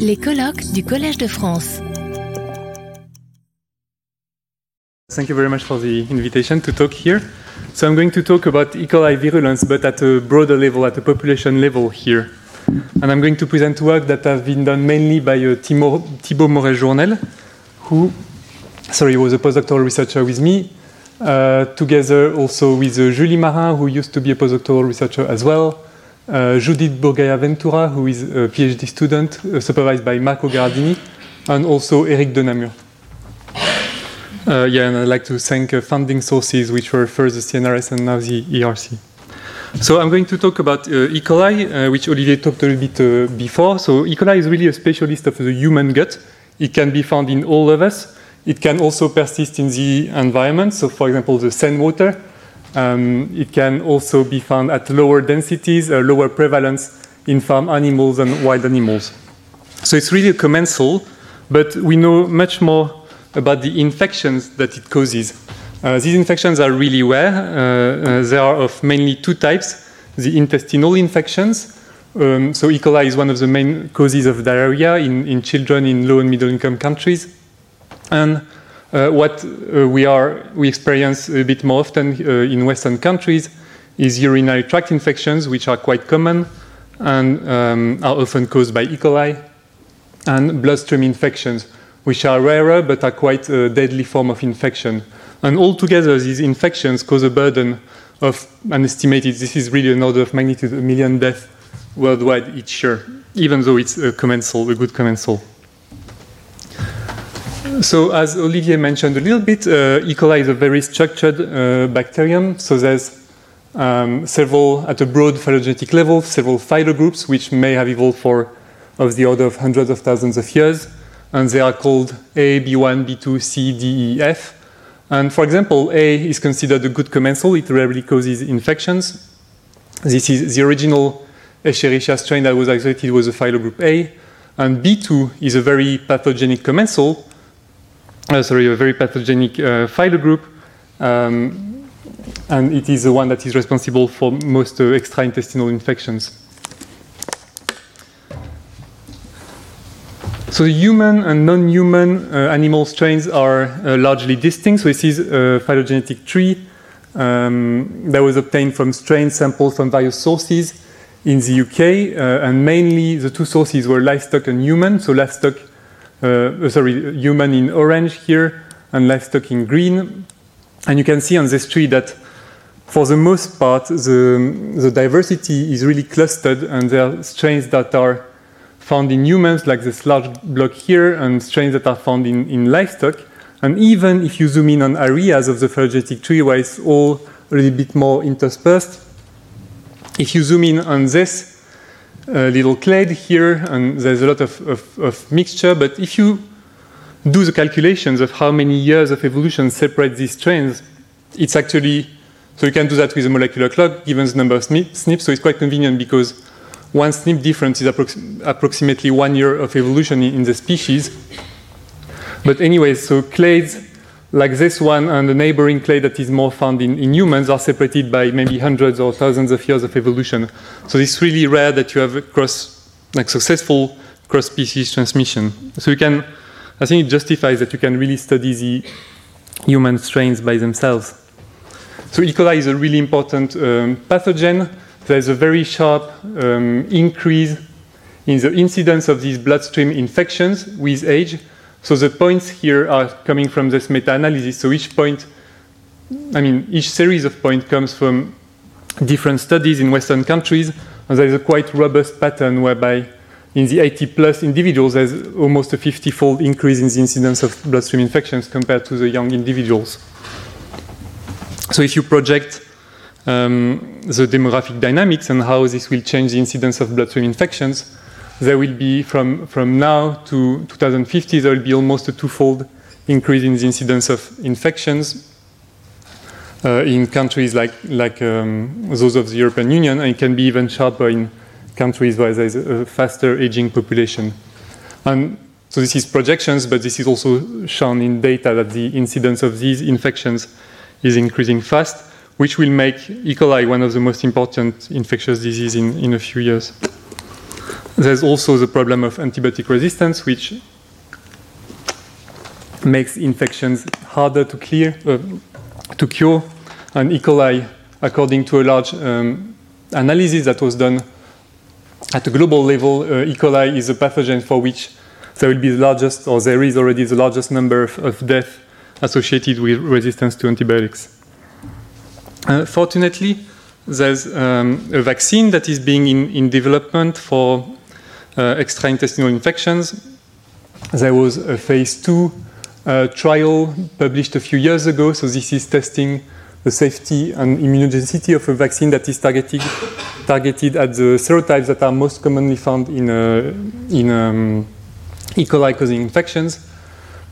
Les colloques du Collège de France. Thank you very much for the invitation to talk here. So I'm going to talk about E. coli virulence, but at a broader level, at a population level here. And I'm going to present work that have been done mainly by uh, Timo, Thibaut Morel-Journel, who, sorry, was a postdoctoral researcher with me, uh, together also with uh, Julie Marin, who used to be a postdoctoral researcher as well, uh, Judith Burgaya Ventura, who is a PhD student uh, supervised by Marco Gardini, and also Eric Denamur. Uh, yeah, and I'd like to thank uh, funding sources, which were first the CNRS and now the ERC. So I'm going to talk about uh, E. coli, uh, which Olivier talked a little bit before. So E. coli is really a specialist of the human gut. It can be found in all of us. It can also persist in the environment. So, for example, the sand water. Um, it can also be found at lower densities, uh, lower prevalence in farm animals and wild animals. So it's really a commensal, but we know much more about the infections that it causes. Uh, these infections are really rare. Uh, uh, they are of mainly two types the intestinal infections. Um, so, E. coli is one of the main causes of diarrhea in, in children in low and middle income countries. And what uh, we, are, we experience a bit more often uh, in Western countries is urinary tract infections, which are quite common and um, are often caused by E. coli, and bloodstream infections, which are rarer but are quite a deadly form of infection. And altogether, these infections cause a burden of an estimated, this is really an order of magnitude, a million deaths worldwide each year, even though it's a commensal, a good commensal. So, as Olivier mentioned a little bit, uh, E. coli is a very structured uh, bacterium. So, there's um, several, at a broad phylogenetic level, several phylogroups which may have evolved for of the order of hundreds of thousands of years. And they are called A, B1, B2, C, D, E, F. And for example, A is considered a good commensal. It rarely causes infections. This is the original Escherichia strain that was isolated was a phylogroup A. And B2 is a very pathogenic commensal, sorry, a very pathogenic uh, phylogroup. Um, and it is the one that is responsible for most uh, extraintestinal infections. So the human and non-human uh, animal strains are uh, largely distinct. So this is a phylogenetic tree um, that was obtained from strain samples from various sources in the UK, uh, and mainly the two sources were livestock and human. So livestock, uh, sorry, human in orange here, and livestock in green. And you can see on this tree that for the most part, the, the diversity is really clustered, and there are strains that are found in humans, like this large block here, and strains that are found in, in livestock. And even if you zoom in on areas of the phylogenetic tree where it's all a little bit more interspersed, if you zoom in on this uh, little clade here, and there's a lot of, of, of, mixture, but if you do the calculations of how many years of evolution separate these strains, it's actually, so you can do that with a molecular clock given the number of SNPs, so it's quite convenient because one SNP difference is approx approximately one year of evolution in, in, the species. But anyway, so clades like this one and the neighboring clay that is more found in, in, humans are separated by maybe hundreds or thousands of years of evolution. So it's really rare that you have a cross, like successful cross-species transmission. So you can, I think it justifies that you can really study the human strains by themselves. So E. coli is a really important um, pathogen there's a very sharp um, increase in the incidence of these bloodstream infections with age. So the points here are coming from this meta-analysis. So each point, I mean, each series of points comes from different studies in Western countries, and there is a quite robust pattern whereby in the 80 plus individuals, there's almost a 50 fold increase in the incidence of bloodstream infections compared to the young individuals. So if you project um, the demographic dynamics and how this will change the incidence of bloodstream infections, there will be from, from now to 2050, there will be almost a twofold increase in the incidence of infections uh, in countries like, like um, those of the European Union, and it can be even sharper in countries where there is a faster aging population. And so this is projections, but this is also shown in data that the incidence of these infections is increasing fast which will make E. coli one of the most important infectious diseases in, in a few years. There's also the problem of antibiotic resistance, which makes infections harder to clear, uh, to cure. And E. coli, according to a large um, analysis that was done at a global level, uh, E. coli is a pathogen for which there will be the largest, or there is already the largest number of, of deaths associated with resistance to antibiotics. Uh, fortunately, there's um, a vaccine that is being in, in development for extraintestinal infections. There was a phase two uh, trial published a few years ago. So this is testing the safety and immunogenicity of a vaccine that is targeted, targeted at the serotypes that are most commonly found in, uh, in um, E. coli causing infections.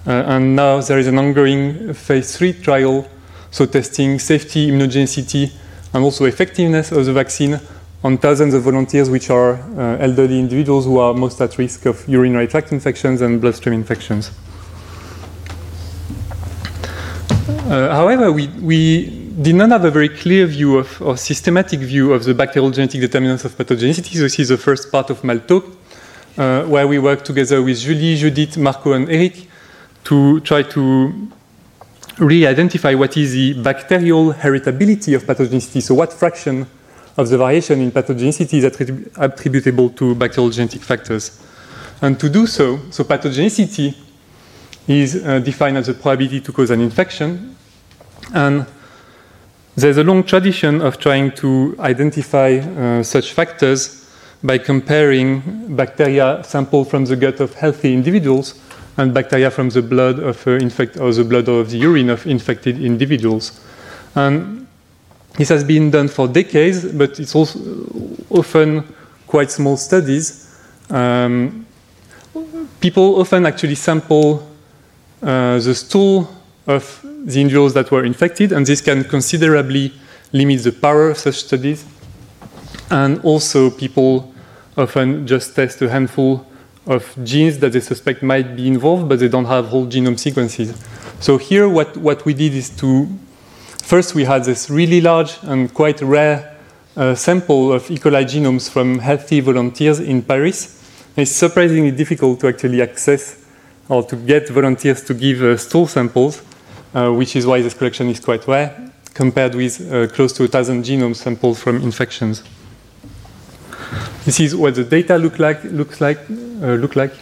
Uh, and now there is an ongoing phase three trial, so testing safety, immunogenicity, and also effectiveness of the vaccine on thousands of volunteers, which are uh, elderly individuals who are most at risk of urinary tract infections and bloodstream infections. Uh, however, we, we did not have a very clear view of, or systematic view of the bacterial genetic determinants of pathogenicity. This is the first part of my talk, uh, where we work together with Julie, Judith, Marco, and Eric to try to really identify what is the bacterial heritability of pathogenicity. So, what fraction of the variation in pathogenicity is attrib attributable to bacterial genetic factors? And to do so, so pathogenicity is uh, defined as the probability to cause an infection. And there's a long tradition of trying to identify uh, such factors by comparing bacteria sampled from the gut of healthy individuals and bacteria from the blood of uh, infect or the blood of the urine of infected individuals. And this has been done for decades, but it's also often quite small studies. Um, people often actually sample uh, the stool of the individuals that were infected, and this can considerably limit the power of such studies. And also, people often just test a handful of genes that they suspect might be involved, but they don't have whole genome sequences. So here, what, what we did is to first we had this really large and quite rare uh, sample of E. coli genomes from healthy volunteers in Paris. It's surprisingly difficult to actually access or to get volunteers to give uh, stool samples, uh, which is why this collection is quite rare, compared with uh, close to a thousand genome samples from infections. This is what the data look like. Looks like. Uh, look like.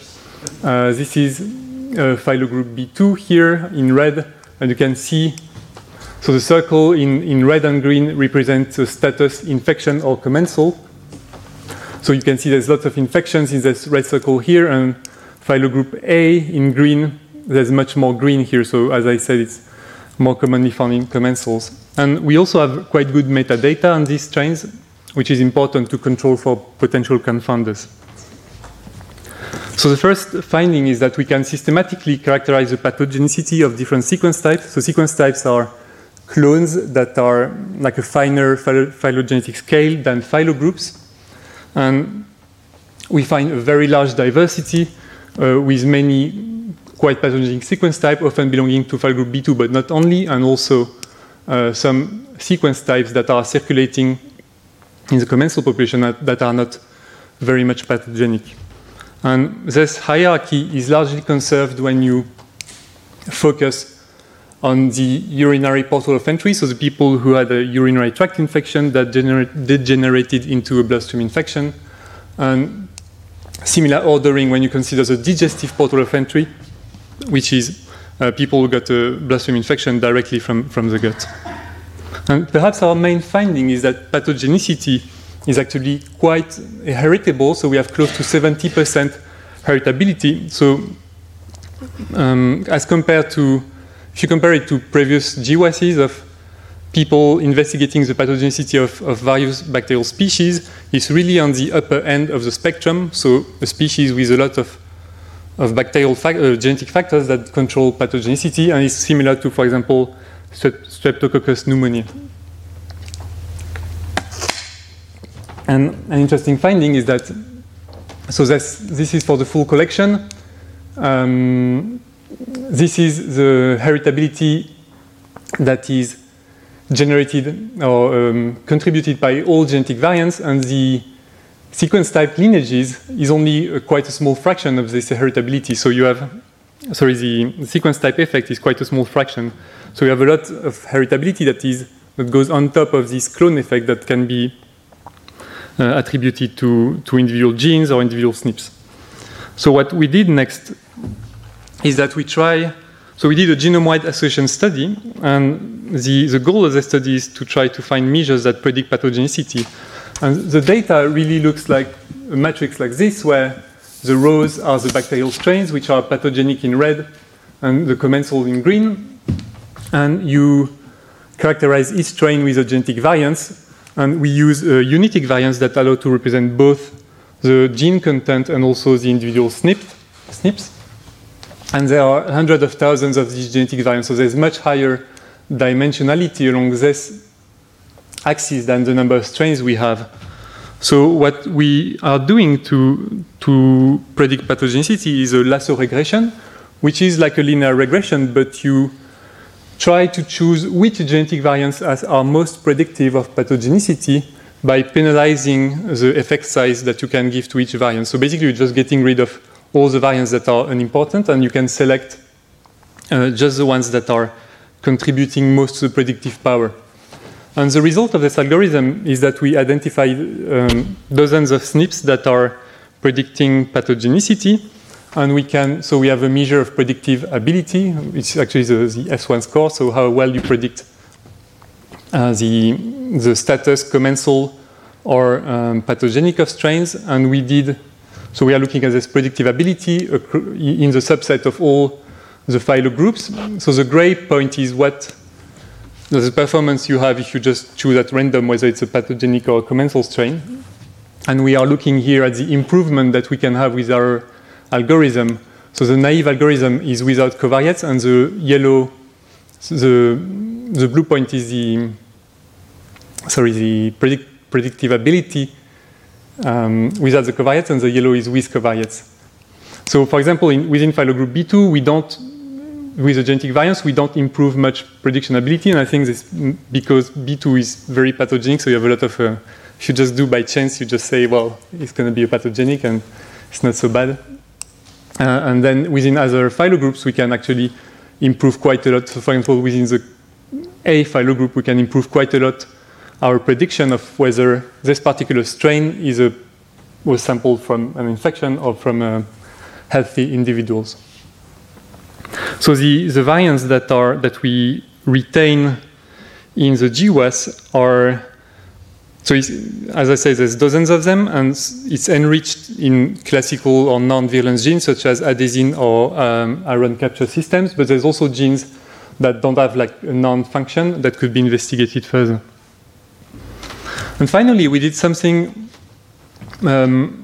Uh, this is uh, phylogroup B2 here in red, and you can see. So the circle in, in red and green represents the status infection or commensal. So you can see there's lots of infections in this red circle here, and phylogroup A in green, there's much more green here. So as I said, it's more commonly found in commensals. And we also have quite good metadata on these strains, which is important to control for potential confounders. So the first finding is that we can systematically characterize the pathogenicity of different sequence types. So sequence types are clones that are like a finer phylogenetic scale than phylogroups. And we find a very large diversity uh, with many quite pathogenic sequence types, often belonging to phylogroup B2, but not only, and also uh, some sequence types that are circulating in the commensal population that, that are not very much pathogenic. And this hierarchy is largely conserved when you focus on the urinary portal of entry, so the people who had a urinary tract infection that degenerated into a bloodstream infection, and similar ordering when you consider the digestive portal of entry, which is uh, people who got a bloodstream infection directly from, from the gut. And perhaps our main finding is that pathogenicity is actually quite heritable, so we have close to 70% heritability. So, um, as compared to, if you compare it to previous GWASs of people investigating the pathogenicity of, of, various bacterial species, it's really on the upper end of the spectrum. So, a species with a lot of, of bacterial fa uh, genetic factors that control pathogenicity, and is similar to, for example, Streptococcus pneumoniae. And an interesting finding is that, so this, this is for the full collection. Um, this is the heritability that is generated or um, contributed by all genetic variants, and the sequence type lineages is only a quite a small fraction of this heritability. So you have, sorry, the sequence type effect is quite a small fraction. So you have a lot of heritability that is that goes on top of this clone effect that can be uh, attributed to, to individual genes or individual SNPs. So what we did next is that we try, so we did a genome-wide association study, and the, the goal of the study is to try to find measures that predict pathogenicity. And the data really looks like a matrix like this, where the rows are the bacterial strains, which are pathogenic in red, and the commensal in green. And you characterize each strain with a genetic variance, and we use a unitic variance that allow to represent both the gene content and also the individual SNP, SNPs. And there are hundreds of thousands of these genetic variants, so there's much higher dimensionality along this axis than the number of strains we have. So what we are doing to, to predict pathogenicity is a lasso regression, which is like a linear regression, but you try to choose which genetic variants are most predictive of pathogenicity by penalizing the effect size that you can give to each variant. So basically, you're just getting rid of all the variants that are unimportant, and you can select uh, just the ones that are contributing most to the predictive power. And the result of this algorithm is that we identified um, dozens of SNPs that are predicting pathogenicity, and we can, so we have a measure of predictive ability, which actually the, the S1 score, so how well you predict uh, the, the status commensal or um, pathogenic of strains. And we did, so we are looking at this predictive ability in the subset of all the phylo groups. So the gray point is what the performance you have if you just choose at random whether it's a pathogenic or a commensal strain. And we are looking here at the improvement that we can have with our algorithm. So the naive algorithm is without covariates, and the yellow, the, the blue point is the, sorry, the predict, predictive ability um, without the covariates, and the yellow is with covariates. So for example, in, within phylogroup B2, we don't, with the genetic variance, we don't improve much prediction ability, and I think this because B2 is very pathogenic, so you have a lot of, uh, if you just do by chance, you just say, well, it's going to be a pathogenic, and it's not so bad. Uh, and then within other phylogroups, we can actually improve quite a lot. So for example, within the A phylogroup, we can improve quite a lot our prediction of whether this particular strain is a, was sampled from an infection or from uh, healthy individuals. So the, the variants that, are, that we retain in the GWAS are so as I say, there's dozens of them, and it's enriched in classical or non-virulence genes such as adenosine or um, iron capture systems, but there's also genes that don't have like a non-function that could be investigated further. And finally, we did something um,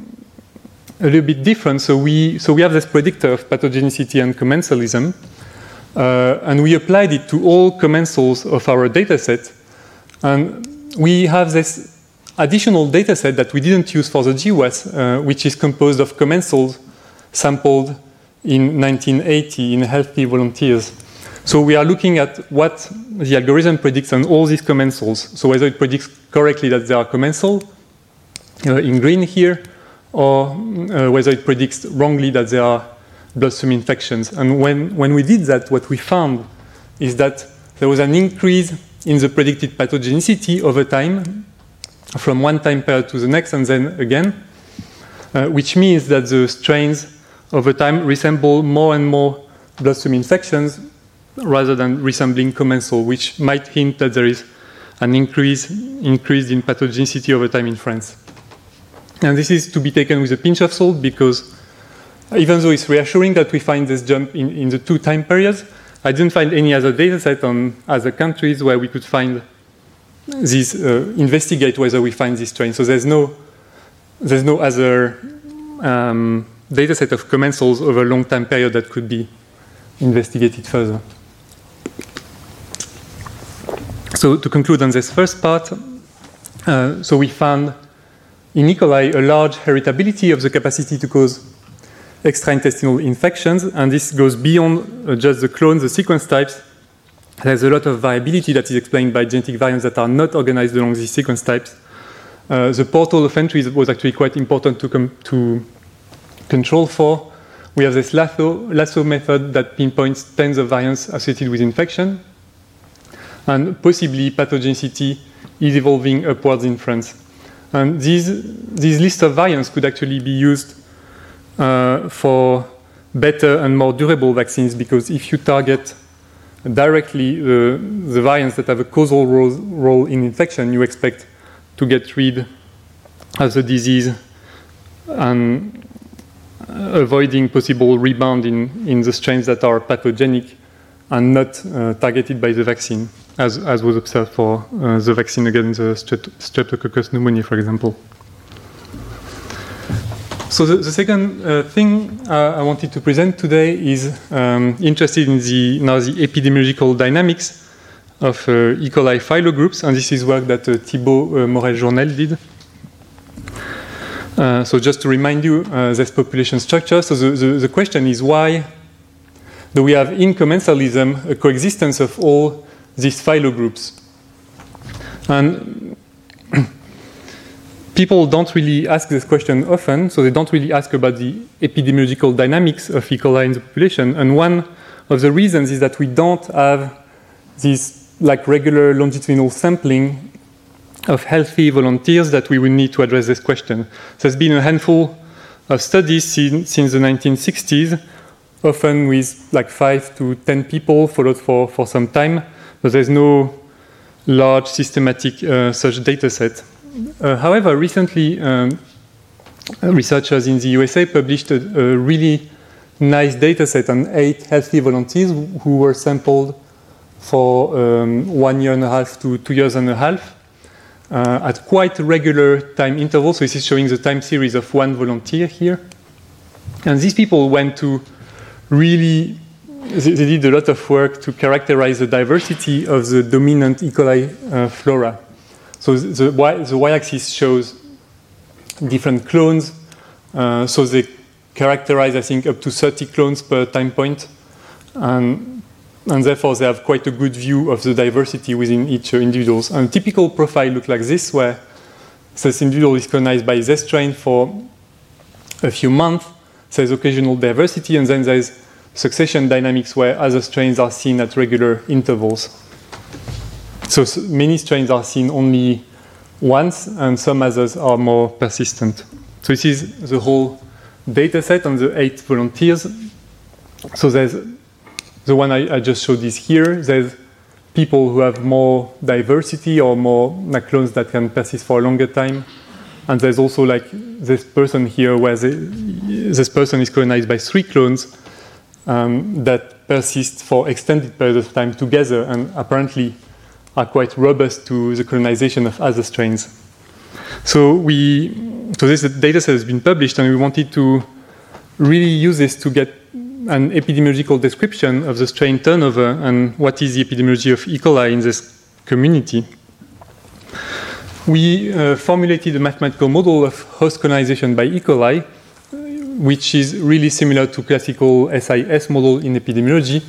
a little bit different. So we, so we have this predictor of pathogenicity and commensalism, uh, and we applied it to all commensals of our dataset. And we have this additional data set that we didn't use for the GWAS, uh, which is composed of commensals sampled in 1980 in healthy volunteers. So we are looking at what the algorithm predicts on all these commensals. So whether it predicts correctly that they are commensal uh, in green here, or uh, whether it predicts wrongly that they are bloodstream infections. And when, when we did that, what we found is that there was an increase in the predicted pathogenicity over time from one time period to the next and then again, uh, which means that the strains over time resemble more and more bloodstream infections rather than resembling commensal, which might hint that there is an increase, in pathogenicity over time in France. And this is to be taken with a pinch of salt because even though it's reassuring that we find this jump in, in the two time periods, I didn't find any other data set on other countries where we could find these, uh, investigate whether we find this strain. So there's no, there's no other um, data set of commensals over a long time period that could be investigated further. So to conclude on this first part, uh, so we found in E. coli a large heritability of the capacity to cause extraintestinal infections, and this goes beyond uh, just the clones, the sequence types. There's a lot of variability that is explained by genetic variants that are not organized along these sequence types. Uh, the portal of entry was actually quite important to, to control for. We have this lasso, lasso method that pinpoints tens of variants associated with infection. And possibly pathogenicity is evolving upwards in France. And these, these list of variants could actually be used uh, for better and more durable vaccines because if you target directly the, the variants that have a causal role, role in infection, you expect to get rid of the disease and avoiding possible rebound in, in the strains that are pathogenic and not uh, targeted by the vaccine, as, as was observed for uh, the vaccine against the Streptococcus pneumoniae, for example. So the, the second uh, thing uh, I wanted to present today is um, interested in the now the epidemiological dynamics of uh, E. coli phylogroups, and this is work that uh, Thibaut uh, Morel-Journel did. So just to remind you, this population structure. So the, the, the, question is why do we have in commensalism a coexistence of all these phylogroups? And people don't really ask this question often, so they don't really ask about the epidemiological dynamics of E. coli in the population. And one of the reasons is that we don't have this like regular longitudinal sampling of healthy volunteers that we would need to address this question. There's been a handful of studies since, since the 1960s, often with like five to 10 people followed for, for some time, but there's no large systematic uh, such data set. Uh, however, recently, um, researchers in the USA published a, a really nice data set on eight healthy volunteers who were sampled for um, one year and a half to two years and a half uh, at quite regular time intervals. So this is showing the time series of one volunteer here. And these people went to really, they, they did a lot of work to characterize the diversity of the dominant E. coli uh, flora. So the, the y-axis shows different clones. Uh, so they characterize, I think, up to 30 clones per time point. And and therefore they have quite a good view of the diversity within each individual. And typical profile looks like this, where this individual is colonized by this strain for a few months. There's occasional diversity, and then there's succession dynamics where other strains are seen at regular intervals. So many strains are seen only once, and some others are more persistent. So this is the whole data set on the eight volunteers. So there's the one I, I, just showed is here. There's people who have more diversity or more like, clones that can persist for a longer time. And there's also like this person here where they, this person is colonized by three clones um, that persist for extended periods of time together and apparently are quite robust to the colonization of other strains. So we, so this data set has been published and we wanted to really use this to get an epidemiological description of the strain turnover and what is the epidemiology of E. coli in this community. We uh, formulated a mathematical model of host colonization by E. coli, which is really similar to classical SIS model in epidemiology.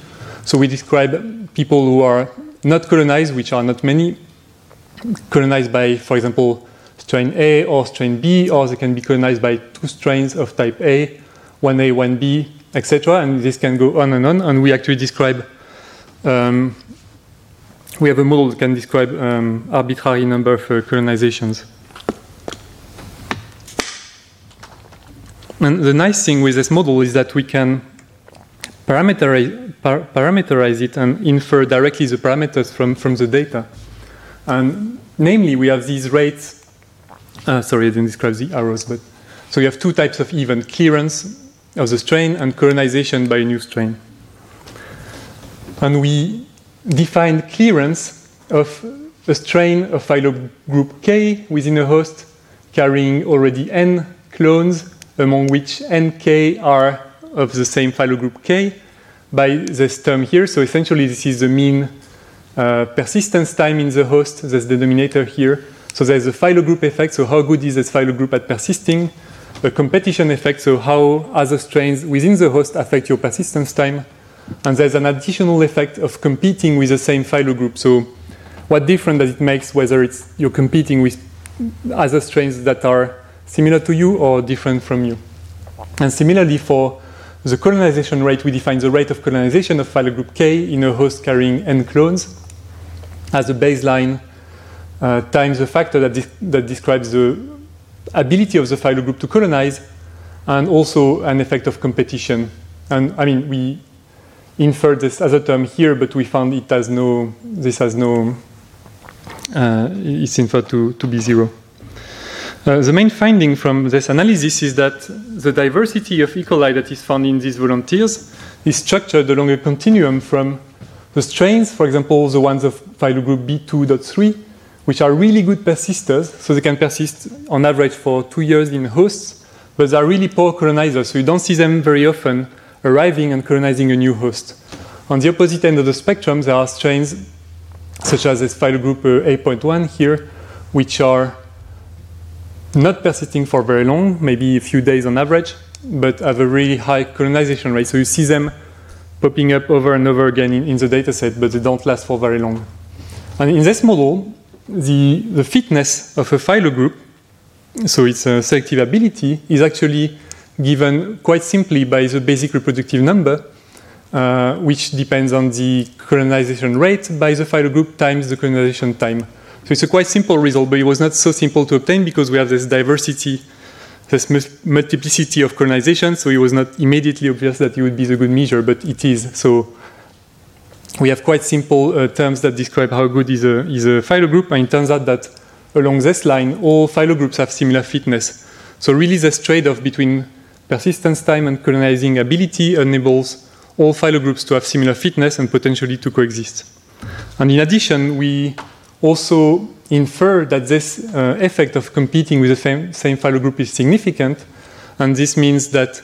So we describe people who are not colonized, which are not many, colonized by, for example, strain A or strain B, or they can be colonized by two strains of type A, 1A, 1B, etc. And this can go on and on. And we actually describe, um, we have a model that can describe um, arbitrary number of uh, colonizations. And the nice thing with this model is that we can parameterize, par parameterize it and infer directly the parameters from, from the data. And namely, we have these rates. Uh, sorry, I didn't describe the arrows, but so you have two types of event clearance of the strain and colonization by a new strain. And we define clearance of a strain of phylogroup K within a host carrying already n clones, among which nk are of the same phylogroup K by this term here. So essentially, this is the mean uh, persistence time in the host, the denominator here. So there's a phylogroup effect, so how good is this phylogroup at persisting? a competition effect, so how other strains within the host affect your persistence time. And there's an additional effect of competing with the same phylogroup. So what difference does it make whether it's you're competing with other strains that are similar to you or different from you. And similarly, for the colonization rate, we define the rate of colonization of phylogroup K in a host carrying n clones as a baseline uh, times the factor that, that describes the ability of the phylogroup to colonize and also an effect of competition. And I mean, we inferred this as a term here, but we found it has no, this has no, uh, it's inferred to, to be zero. Uh, the main finding from this analysis is that the diversity of E. coli that is found in these volunteers is structured along a continuum from the strains, for example, the ones of phylogroup B2.3, which are really good persisters, so they can persist on average for two years in hosts, but they are really poor colonizers, so you don't see them very often arriving and colonizing a new host. On the opposite end of the spectrum, there are strains such as this phylogroup uh, A.1 here, which are not persisting for very long, maybe a few days on average, but have a really high colonization rate. So you see them popping up over and over again in, in the dataset, but they don't last for very long. And in this model, the, the fitness of a phylogroup, so its uh, selective ability, is actually given quite simply by the basic reproductive number, uh, which depends on the colonization rate by the phylogroup times the colonization time. So it's a quite simple result, but it was not so simple to obtain because we have this diversity, this multiplicity of colonization, so it was not immediately obvious that it would be the good measure, but it is. So we have quite simple uh, terms that describe how good is a, is a phylogroup, and it turns out that along this line, all phylogroups have similar fitness. So really this trade-off between persistence time and colonizing ability enables all phylogroups to have similar fitness and potentially to coexist. And in addition, we also infer that this uh, effect of competing with the same, phylogroup is significant. And this means that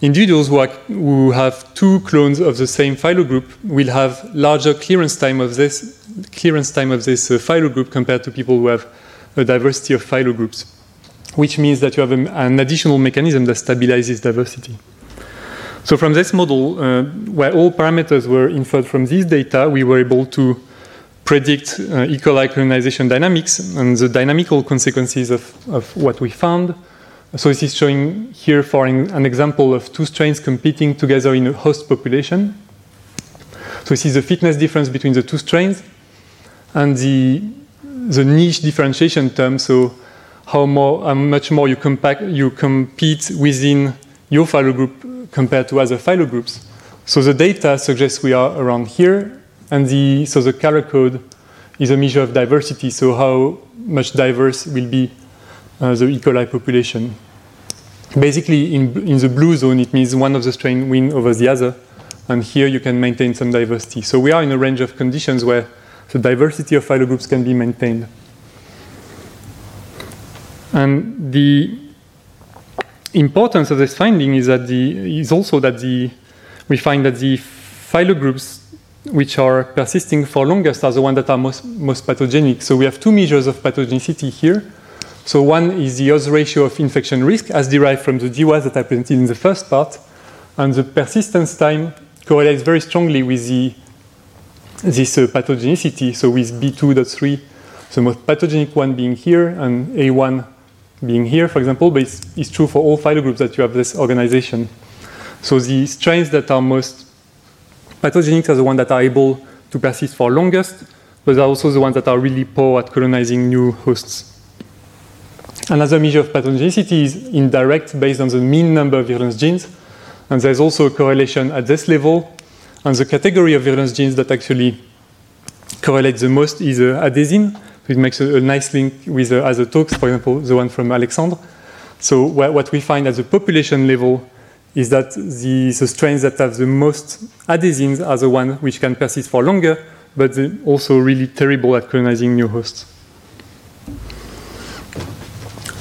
individuals who, are, who, have two clones of the same phylogroup will have larger clearance time of this clearance time of this uh, phylogroup compared to people who have a diversity of phylogroups, which means that you have a, an additional mechanism that stabilizes diversity. So from this model, uh, where all parameters were inferred from this data, we were able to predict uh, E. coli colonization dynamics and the dynamical consequences of, of what we found. So this is showing here for an example of two strains competing together in a host population. So this is the fitness difference between the two strains and the, the niche differentiation term, so how, more, how much more you, compact, you compete within your phylogroup compared to other phylogroups. So the data suggests we are around here, and the, so the color code is a measure of diversity, so how much diverse will be uh, the E. coli population. Basically, in, in the blue zone, it means one of the strain win over the other, and here you can maintain some diversity. So we are in a range of conditions where the diversity of phylogroups can be maintained. And the importance of this finding is that the is also that the we find that the phylogroups which are persisting for longest are the ones that are most, most pathogenic. So we have two measures of pathogenicity here. So one is the odds ratio of infection risk as derived from the GWAS that I presented in the first part. And the persistence time correlates very strongly with the, this uh, pathogenicity. So with B2.3, the most pathogenic one being here and A1 being here, for example, but it's, it's true for all phylogroups that you have this organization. So the strains that are most Pathogenics are the ones that are able to persist for longest, but they are also the ones that are really poor at colonizing new hosts. Another measure of pathogenicity is indirect based on the mean number of virulence genes. And there's also a correlation at this level. And the category of virulence genes that actually correlates the most is uh, adenosine. So it makes a, a nice link with uh, other talks, for example, the one from Alexandre. So what we find at the population level is that the, the, strains that have the most adhesins are the ones which can persist for longer, but they're also really terrible at colonizing new hosts.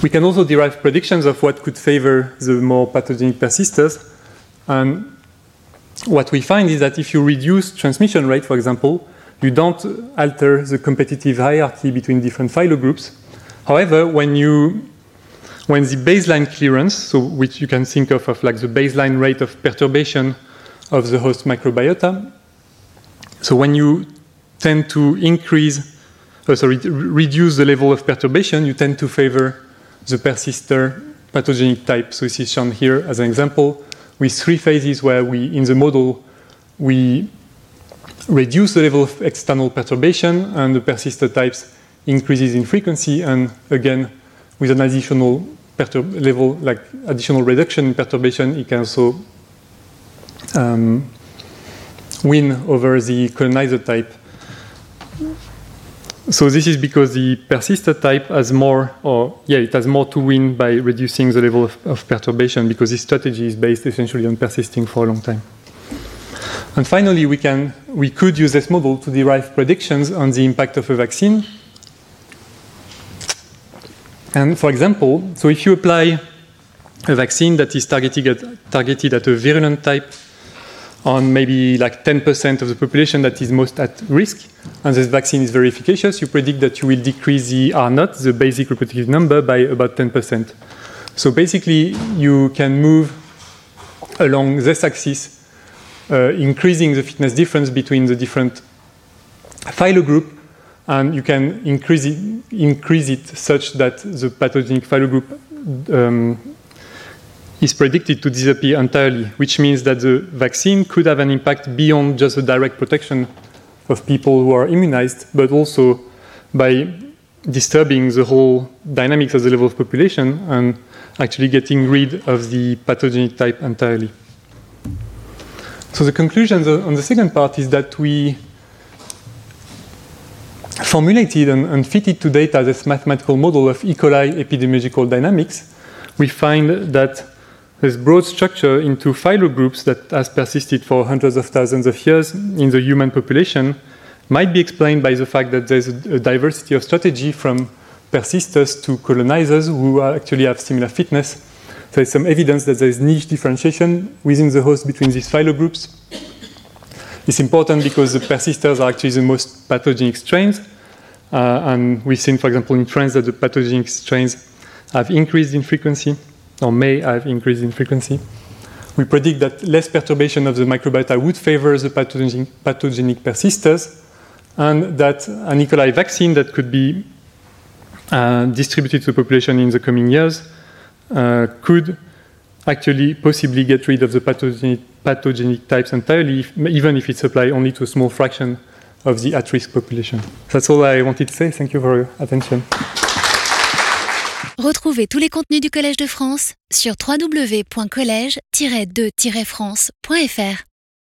We can also derive predictions of what could favor the more pathogenic persisters. And what we find is that if you reduce transmission rate, for example, you don't alter the competitive hierarchy between different phylogroups. However, when you when the baseline clearance, so which you can think of of like the baseline rate of perturbation of the host microbiota, so when you tend to increase uh, sorry, reduce the level of perturbation, you tend to favor the persister pathogenic type. So this is shown here as an example with three phases where we, in the model, we reduce the level of external perturbation and the persister types increases in frequency and again with an additional level like additional reduction in perturbation it can also um, win over the colonizer type. So this is because the persister type has more, or yeah, it has more to win by reducing the level of, of perturbation because this strategy is based essentially on persisting for a long time. And finally, we, can, we could use this model to derive predictions on the impact of a vaccine. And for example, so if you apply a vaccine that is targeted at, targeted at a virulent type on maybe like 10% of the population that is most at risk, and this vaccine is very efficacious, you predict that you will decrease the R naught, the basic reproductive number, by about 10%. So basically, you can move along this axis uh, increasing the fitness difference between the different phylogroup, and you can increase it, increase it such that the pathogenic phylogroup um, is predicted to disappear entirely, which means that the vaccine could have an impact beyond just the direct protection of people who are immunized, but also by disturbing the whole dynamics of the level of population and actually getting rid of the pathogenic type entirely. So the conclusion on the second part is that we formulated and, and fitted to data this mathematical model of E. coli epidemiological dynamics. We find that this broad structure into phylogroups that has persisted for hundreds of thousands of years in the human population might be explained by the fact that there's a, diversity of strategy from persisters to colonizers who actually have similar fitness there is some evidence that there is niche differentiation within the host between these phylogroups. It's important because the persisters are actually the most pathogenic strains. Uh, and we've seen, for example, in trends that the pathogenic strains have increased in frequency or may have increased in frequency. We predict that less perturbation of the microbiota would favor the pathogenic, pathogenic persisters and that an E. coli vaccine that could be uh, distributed to the population in the coming years uh, could actually possibly get rid of the pathogenic, pathogenic types entirely, if, even if it's applied only to a small fraction of the at-risk population. That's all I wanted to say. Thank you for your attention. Retrouvez tous les contenus du Collège de France sur www.colège-2-france.fr.